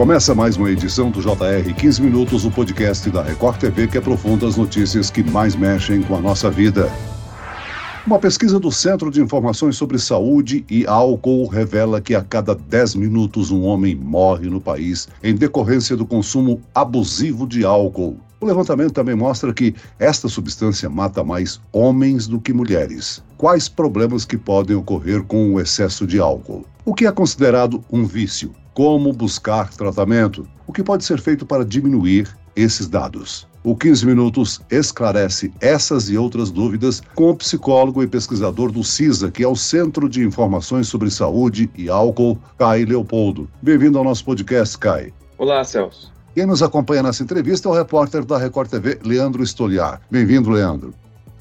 Começa mais uma edição do JR 15 Minutos, o podcast da Record TV que aprofunda as notícias que mais mexem com a nossa vida. Uma pesquisa do Centro de Informações sobre Saúde e Álcool revela que a cada 10 minutos um homem morre no país em decorrência do consumo abusivo de álcool. O levantamento também mostra que esta substância mata mais homens do que mulheres. Quais problemas que podem ocorrer com o excesso de álcool? O que é considerado um vício? Como buscar tratamento? O que pode ser feito para diminuir esses dados? O 15 Minutos esclarece essas e outras dúvidas com o psicólogo e pesquisador do CISA, que é o Centro de Informações sobre Saúde e Álcool, Kai Leopoldo. Bem-vindo ao nosso podcast, Kai. Olá, Celso. Quem nos acompanha nessa entrevista é o repórter da Record TV, Leandro Stoliar. Bem-vindo, Leandro.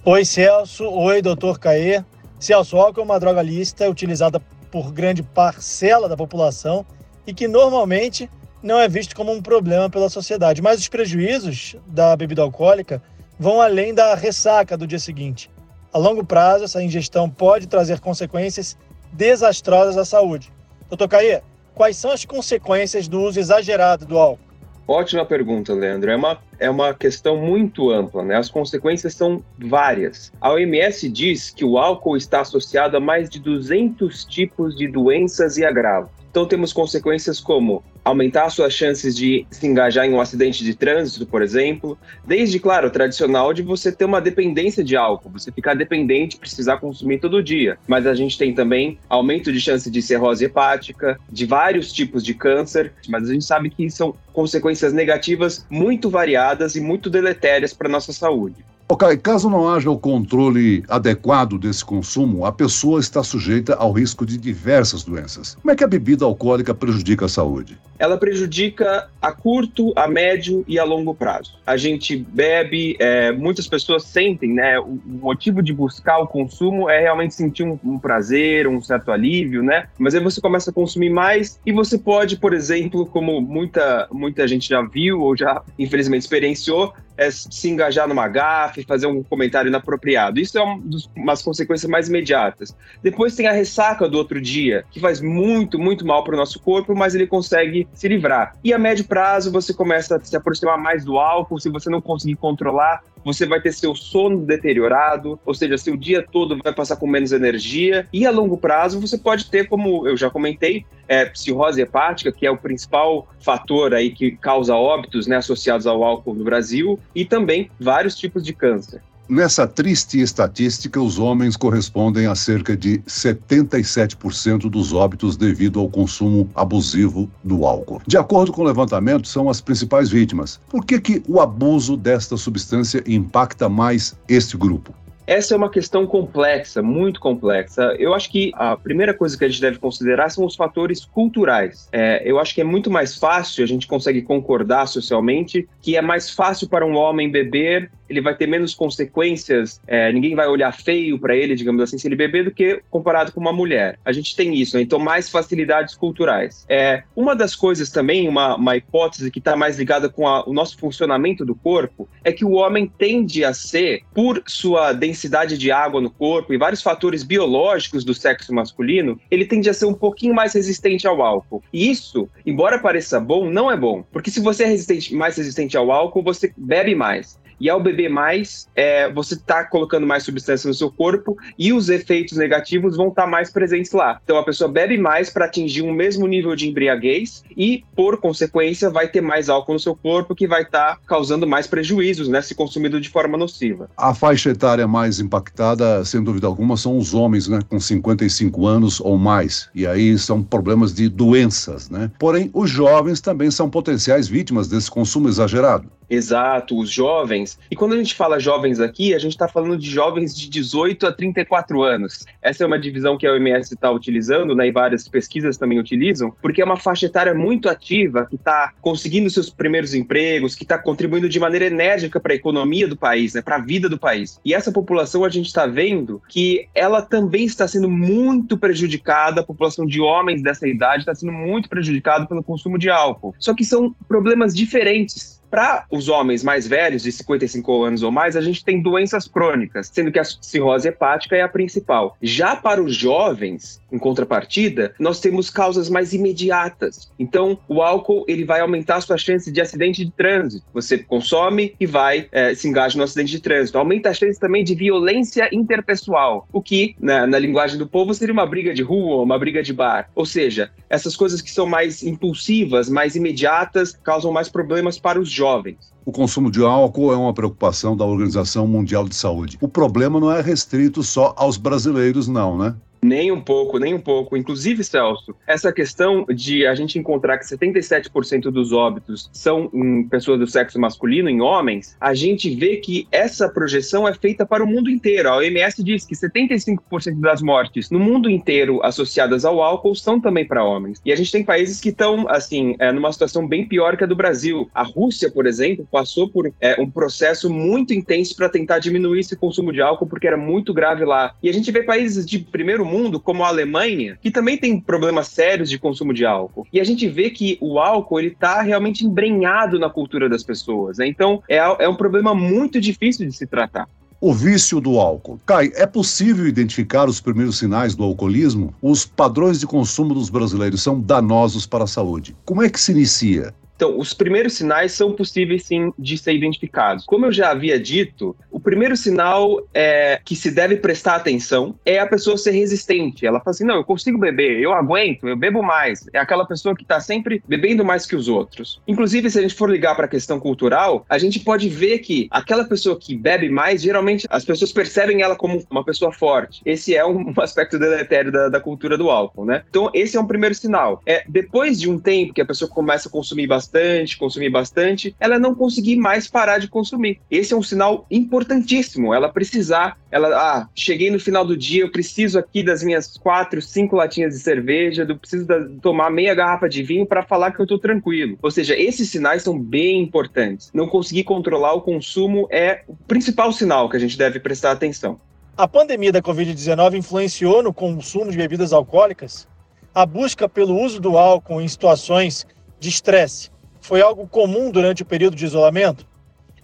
Oi, Celso. Oi, doutor Caê. Celso, o álcool é uma droga lícita utilizada por grande parcela da população e que normalmente não é visto como um problema pela sociedade. Mas os prejuízos da bebida alcoólica vão além da ressaca do dia seguinte. A longo prazo, essa ingestão pode trazer consequências desastrosas à saúde. Doutor Caê, quais são as consequências do uso exagerado do álcool? Ótima pergunta, Leandro. É uma, é uma questão muito ampla, né? As consequências são várias. A OMS diz que o álcool está associado a mais de 200 tipos de doenças e agravos. Então temos consequências como aumentar suas chances de se engajar em um acidente de trânsito, por exemplo, desde, claro, tradicional de você ter uma dependência de álcool, você ficar dependente, precisar consumir todo dia. Mas a gente tem também aumento de chance de cirrose hepática, de vários tipos de câncer, mas a gente sabe que são consequências negativas muito variadas e muito deletérias para nossa saúde. Ok, caso não haja o controle adequado desse consumo, a pessoa está sujeita ao risco de diversas doenças. Como é que a bebida alcoólica prejudica a saúde? Ela prejudica a curto, a médio e a longo prazo. A gente bebe, é, muitas pessoas sentem, né? O, motivo de buscar o consumo é realmente sentir um, um prazer, um certo alívio, né? Mas aí você começa a consumir mais e você pode, por exemplo, como muita, muita gente já viu ou já infelizmente experienciou, é se engajar numa gafe, fazer um comentário inapropriado. Isso é um dos, umas consequências mais imediatas. Depois tem a ressaca do outro dia, que faz muito, muito mal para o nosso corpo, mas ele consegue se livrar. E a médio prazo você começa a se aproximar mais do álcool, se você não conseguir controlar, você vai ter seu sono deteriorado, ou seja, seu dia todo vai passar com menos energia, e a longo prazo você pode ter, como eu já comentei, é, cirrose hepática, que é o principal fator aí que causa óbitos né, associados ao álcool no Brasil, e também vários tipos de câncer. Nessa triste estatística, os homens correspondem a cerca de 77% dos óbitos devido ao consumo abusivo do álcool. De acordo com o levantamento, são as principais vítimas. Por que, que o abuso desta substância impacta mais este grupo? Essa é uma questão complexa, muito complexa. Eu acho que a primeira coisa que a gente deve considerar são os fatores culturais. É, eu acho que é muito mais fácil, a gente consegue concordar socialmente, que é mais fácil para um homem beber ele vai ter menos consequências, é, ninguém vai olhar feio para ele, digamos assim, se ele beber, do que comparado com uma mulher. A gente tem isso, né? então mais facilidades culturais. É, uma das coisas também, uma, uma hipótese que está mais ligada com a, o nosso funcionamento do corpo, é que o homem tende a ser, por sua densidade de água no corpo e vários fatores biológicos do sexo masculino, ele tende a ser um pouquinho mais resistente ao álcool. E isso, embora pareça bom, não é bom, porque se você é resistente, mais resistente ao álcool, você bebe mais. E ao beber mais, é, você está colocando mais substância no seu corpo e os efeitos negativos vão estar tá mais presentes lá. Então a pessoa bebe mais para atingir um mesmo nível de embriaguez e, por consequência, vai ter mais álcool no seu corpo que vai estar tá causando mais prejuízos, né, se consumido de forma nociva. A faixa etária mais impactada, sem dúvida alguma, são os homens, né, com 55 anos ou mais. E aí são problemas de doenças, né? Porém, os jovens também são potenciais vítimas desse consumo exagerado. Exato, os jovens. E quando a gente fala jovens aqui, a gente está falando de jovens de 18 a 34 anos. Essa é uma divisão que a OMS está utilizando, né, e várias pesquisas também utilizam, porque é uma faixa etária muito ativa, que está conseguindo seus primeiros empregos, que está contribuindo de maneira enérgica para a economia do país, né, para a vida do país. E essa população a gente está vendo que ela também está sendo muito prejudicada, a população de homens dessa idade está sendo muito prejudicada pelo consumo de álcool. Só que são problemas diferentes para os homens mais velhos, de 55 anos ou mais, a gente tem doenças crônicas, sendo que a cirrose hepática é a principal. Já para os jovens, em contrapartida, nós temos causas mais imediatas. Então, o álcool ele vai aumentar a sua chance de acidente de trânsito. Você consome e vai é, se engaja no acidente de trânsito. Aumenta a chance também de violência interpessoal, o que, na, na linguagem do povo, seria uma briga de rua, uma briga de bar. Ou seja, essas coisas que são mais impulsivas, mais imediatas, causam mais problemas para os jovens. O consumo de álcool é uma preocupação da Organização Mundial de Saúde. O problema não é restrito só aos brasileiros, não, né? Nem um pouco, nem um pouco. Inclusive, Celso, essa questão de a gente encontrar que 77% dos óbitos são em pessoas do sexo masculino, em homens, a gente vê que essa projeção é feita para o mundo inteiro. A OMS diz que 75% das mortes no mundo inteiro associadas ao álcool são também para homens. E a gente tem países que estão, assim, é, numa situação bem pior que a do Brasil. A Rússia, por exemplo, passou por é, um processo muito intenso para tentar diminuir esse consumo de álcool, porque era muito grave lá. E a gente vê países de primeiro mundo, como a Alemanha, que também tem problemas sérios de consumo de álcool. E a gente vê que o álcool ele está realmente embrenhado na cultura das pessoas. Né? Então é, é um problema muito difícil de se tratar. O vício do álcool. Kai, é possível identificar os primeiros sinais do alcoolismo? Os padrões de consumo dos brasileiros são danosos para a saúde. Como é que se inicia? Então, os primeiros sinais são possíveis sim de ser identificados. Como eu já havia dito, o primeiro sinal é que se deve prestar atenção é a pessoa ser resistente. Ela fala assim: não, eu consigo beber, eu aguento, eu bebo mais. É aquela pessoa que está sempre bebendo mais que os outros. Inclusive, se a gente for ligar para a questão cultural, a gente pode ver que aquela pessoa que bebe mais, geralmente as pessoas percebem ela como uma pessoa forte. Esse é um aspecto deletério da, da cultura do álcool, né? Então, esse é um primeiro sinal. É depois de um tempo que a pessoa começa a consumir bastante bastante, consumir bastante, ela não conseguir mais parar de consumir. Esse é um sinal importantíssimo. Ela precisar, ela, ah, cheguei no final do dia, eu preciso aqui das minhas quatro, cinco latinhas de cerveja, eu preciso da, tomar meia garrafa de vinho para falar que eu estou tranquilo. Ou seja, esses sinais são bem importantes. Não conseguir controlar o consumo é o principal sinal que a gente deve prestar atenção. A pandemia da Covid-19 influenciou no consumo de bebidas alcoólicas? A busca pelo uso do álcool em situações de estresse foi algo comum durante o período de isolamento?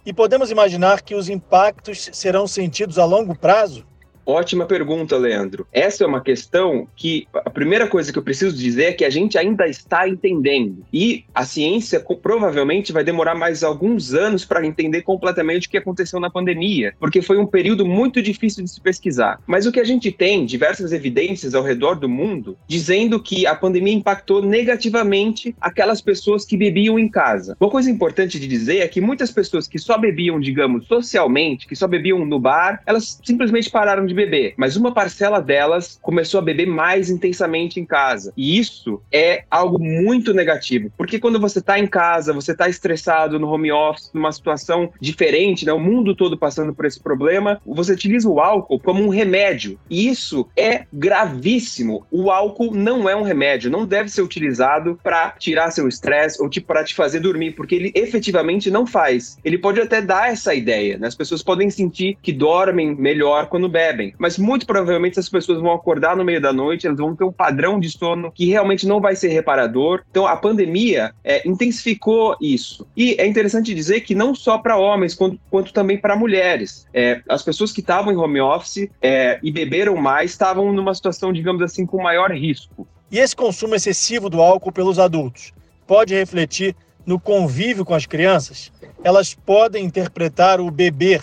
E podemos imaginar que os impactos serão sentidos a longo prazo? Ótima pergunta, Leandro. Essa é uma questão que a primeira coisa que eu preciso dizer é que a gente ainda está entendendo. E a ciência provavelmente vai demorar mais alguns anos para entender completamente o que aconteceu na pandemia, porque foi um período muito difícil de se pesquisar. Mas o que a gente tem, diversas evidências ao redor do mundo, dizendo que a pandemia impactou negativamente aquelas pessoas que bebiam em casa. Uma coisa importante de dizer é que muitas pessoas que só bebiam, digamos, socialmente, que só bebiam no bar, elas simplesmente pararam de beber, mas uma parcela delas começou a beber mais intensamente em casa. E isso é algo muito negativo, porque quando você está em casa, você está estressado no home office, numa situação diferente, né, o mundo todo passando por esse problema, você utiliza o álcool como um remédio. E isso é gravíssimo. O álcool não é um remédio, não deve ser utilizado para tirar seu estresse ou para te fazer dormir, porque ele efetivamente não faz. Ele pode até dar essa ideia, né? As pessoas podem sentir que dormem melhor quando bebem mas muito provavelmente as pessoas vão acordar no meio da noite, elas vão ter um padrão de sono que realmente não vai ser reparador. Então a pandemia é, intensificou isso. E é interessante dizer que não só para homens, quanto, quanto também para mulheres. É, as pessoas que estavam em home office é, e beberam mais estavam numa situação, digamos assim, com maior risco. E esse consumo excessivo do álcool pelos adultos pode refletir no convívio com as crianças? Elas podem interpretar o beber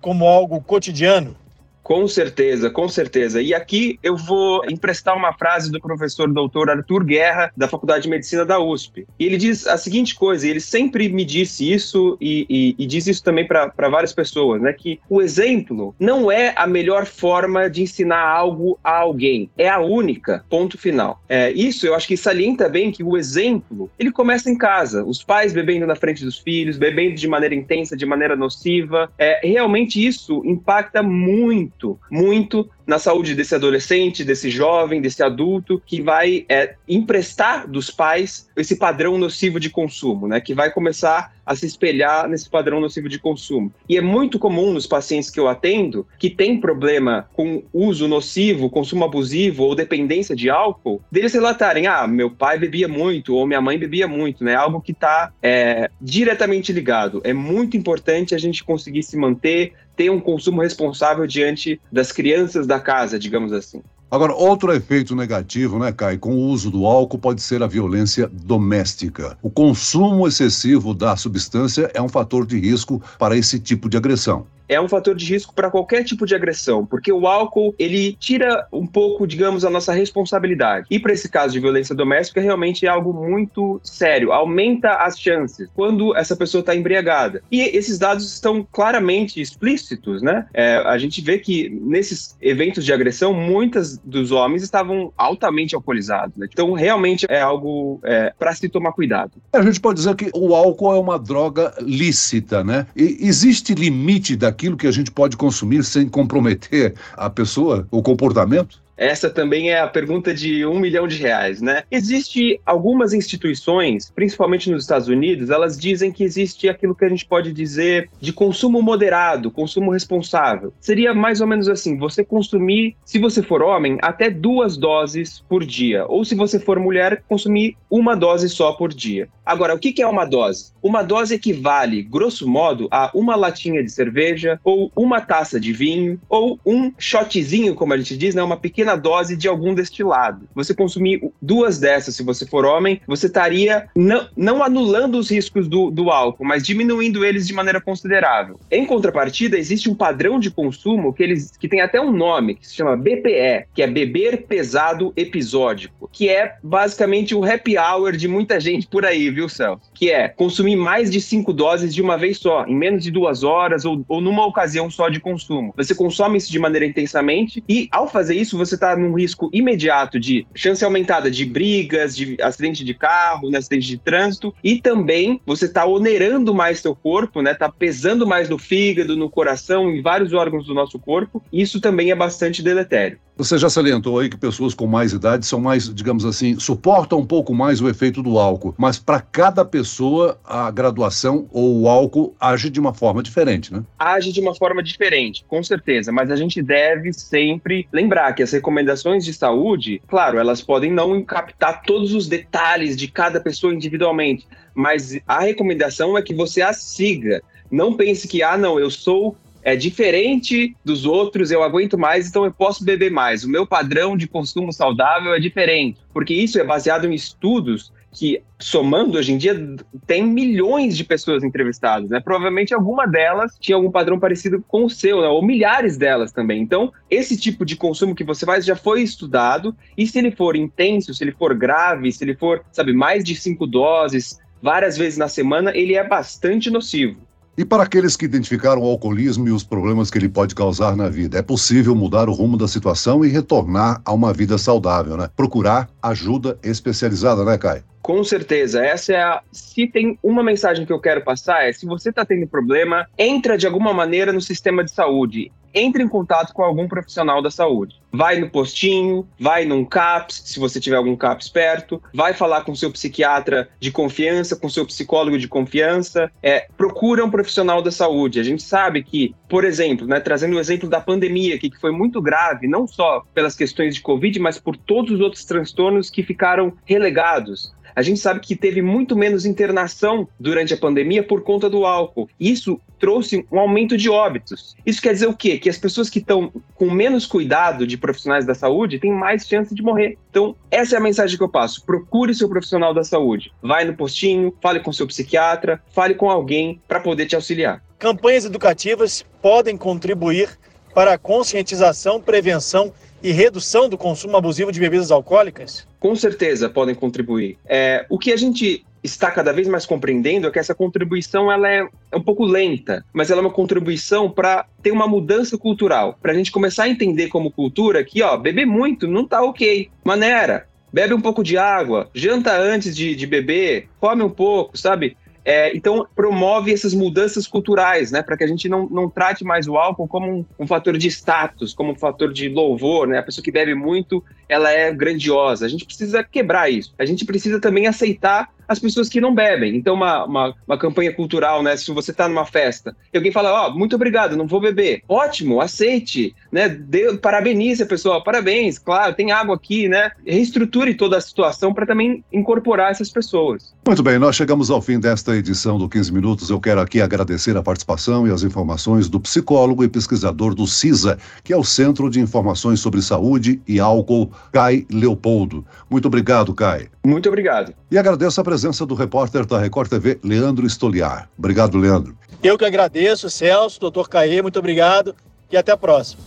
como algo cotidiano? Com certeza, com certeza. E aqui eu vou emprestar uma frase do professor doutor Arthur Guerra, da Faculdade de Medicina da USP. E ele diz a seguinte coisa, ele sempre me disse isso e, e, e diz isso também para várias pessoas, né? Que o exemplo não é a melhor forma de ensinar algo a alguém, é a única, ponto final. É, isso eu acho que salienta bem que o exemplo, ele começa em casa. Os pais bebendo na frente dos filhos, bebendo de maneira intensa, de maneira nociva. É, realmente isso impacta muito muito, muito na saúde desse adolescente, desse jovem, desse adulto, que vai é, emprestar dos pais esse padrão nocivo de consumo, né? Que vai começar a se espelhar nesse padrão nocivo de consumo. E é muito comum nos pacientes que eu atendo que tem problema com uso nocivo, consumo abusivo ou dependência de álcool, deles relatarem: ah, meu pai bebia muito ou minha mãe bebia muito, né? Algo que está é, diretamente ligado. É muito importante a gente conseguir se manter ter um consumo responsável diante das crianças da casa, digamos assim. Agora, outro efeito negativo, né, Kai, com o uso do álcool pode ser a violência doméstica. O consumo excessivo da substância é um fator de risco para esse tipo de agressão é um fator de risco para qualquer tipo de agressão, porque o álcool ele tira um pouco, digamos, a nossa responsabilidade. E para esse caso de violência doméstica, realmente é algo muito sério, aumenta as chances quando essa pessoa está embriagada. E esses dados estão claramente explícitos, né? É, a gente vê que nesses eventos de agressão, muitas dos homens estavam altamente alcoolizados. Né? Então, realmente é algo é, para se tomar cuidado. A gente pode dizer que o álcool é uma droga lícita, né? E existe limite da daquilo que a gente pode consumir sem comprometer a pessoa, o comportamento? Essa também é a pergunta de um milhão de reais, né? Existe algumas instituições, principalmente nos Estados Unidos, elas dizem que existe aquilo que a gente pode dizer de consumo moderado, consumo responsável. Seria mais ou menos assim: você consumir, se você for homem, até duas doses por dia, ou se você for mulher, consumir uma dose só por dia. Agora, o que é uma dose? Uma dose equivale, grosso modo, a uma latinha de cerveja, ou uma taça de vinho, ou um shotzinho, como a gente diz, né? Uma pequena dose de algum destilado. Você consumir duas dessas, se você for homem, você estaria não, não anulando os riscos do, do álcool, mas diminuindo eles de maneira considerável. Em contrapartida, existe um padrão de consumo que eles que tem até um nome, que se chama BPE, que é beber pesado episódico, que é basicamente o happy hour de muita gente por aí, viu, Celso? Que é consumir mais de cinco doses de uma vez só, em menos de duas horas ou, ou numa ocasião só de consumo. Você consome isso de maneira intensamente e, ao fazer isso, você está num risco imediato de chance aumentada de brigas, de acidente de carro, né, acidente de trânsito, e também você está onerando mais seu corpo, né? Tá pesando mais no fígado, no coração, em vários órgãos do nosso corpo. Isso também é bastante deletério. Você já salientou aí que pessoas com mais idade são mais, digamos assim, suportam um pouco mais o efeito do álcool, mas para cada pessoa a graduação ou o álcool age de uma forma diferente, né? Age de uma forma diferente, com certeza, mas a gente deve sempre lembrar que as recomendações de saúde, claro, elas podem não captar todos os detalhes de cada pessoa individualmente, mas a recomendação é que você a siga. Não pense que, ah, não, eu sou é diferente dos outros, eu aguento mais, então eu posso beber mais. O meu padrão de consumo saudável é diferente, porque isso é baseado em estudos que, somando hoje em dia, tem milhões de pessoas entrevistadas, né? Provavelmente alguma delas tinha algum padrão parecido com o seu, né? ou milhares delas também. Então, esse tipo de consumo que você faz já foi estudado, e se ele for intenso, se ele for grave, se ele for, sabe, mais de cinco doses, várias vezes na semana, ele é bastante nocivo. E para aqueles que identificaram o alcoolismo e os problemas que ele pode causar na vida, é possível mudar o rumo da situação e retornar a uma vida saudável, né? Procurar ajuda especializada, né, Kai? Com certeza, essa é a. Se tem uma mensagem que eu quero passar, é: se você está tendo problema, entra de alguma maneira no sistema de saúde. Entre em contato com algum profissional da saúde. Vai no postinho, vai num CAPS, se você tiver algum CAPS perto, vai falar com seu psiquiatra de confiança, com seu psicólogo de confiança. É, procura um profissional da saúde. A gente sabe que, por exemplo, né, trazendo o exemplo da pandemia, que foi muito grave, não só pelas questões de Covid, mas por todos os outros transtornos que ficaram relegados a gente sabe que teve muito menos internação durante a pandemia por conta do álcool. Isso trouxe um aumento de óbitos. Isso quer dizer o quê? Que as pessoas que estão com menos cuidado de profissionais da saúde têm mais chance de morrer. Então, essa é a mensagem que eu passo. Procure seu profissional da saúde. Vai no postinho, fale com seu psiquiatra, fale com alguém para poder te auxiliar. Campanhas educativas podem contribuir para a conscientização, prevenção e redução do consumo abusivo de bebidas alcoólicas? Com certeza podem contribuir. É, o que a gente está cada vez mais compreendendo é que essa contribuição ela é um pouco lenta, mas ela é uma contribuição para ter uma mudança cultural, para a gente começar a entender como cultura que, ó, beber muito não tá ok. Maneira, bebe um pouco de água, janta antes de, de beber, come um pouco, sabe? É, então, promove essas mudanças culturais, né, para que a gente não, não trate mais o álcool como um, um, fator de status, como um fator de louvor, né? A pessoa que bebe muito, ela é grandiosa. A gente precisa quebrar isso. A gente precisa também aceitar as pessoas que não bebem. Então, uma, uma, uma campanha cultural, né? Se você está numa festa e alguém fala, ó, oh, muito obrigado, não vou beber. Ótimo, aceite. né? Dê, parabenize a pessoa, parabéns, claro, tem água aqui, né? Reestruture toda a situação para também incorporar essas pessoas. Muito bem, nós chegamos ao fim desta edição do 15 Minutos. Eu quero aqui agradecer a participação e as informações do psicólogo e pesquisador do CISA, que é o Centro de Informações sobre Saúde e Álcool, Kai Leopoldo. Muito obrigado, Kai. Muito obrigado. E agradeço a presença do repórter da Record TV, Leandro Stoliar. Obrigado, Leandro. Eu que agradeço, Celso, doutor Caê, muito obrigado e até a próxima.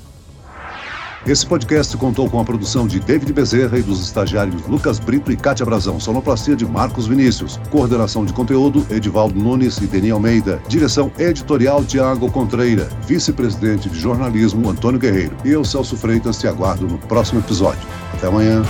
Esse podcast contou com a produção de David Bezerra e dos estagiários Lucas Brito e Cátia Brazão. Sonoplastia de Marcos Vinícius. Coordenação de conteúdo, Edivaldo Nunes e Deni Almeida. Direção editorial, Tiago Contreira. Vice-presidente de jornalismo, Antônio Guerreiro. E eu, Celso Freitas, te aguardo no próximo episódio. Até amanhã.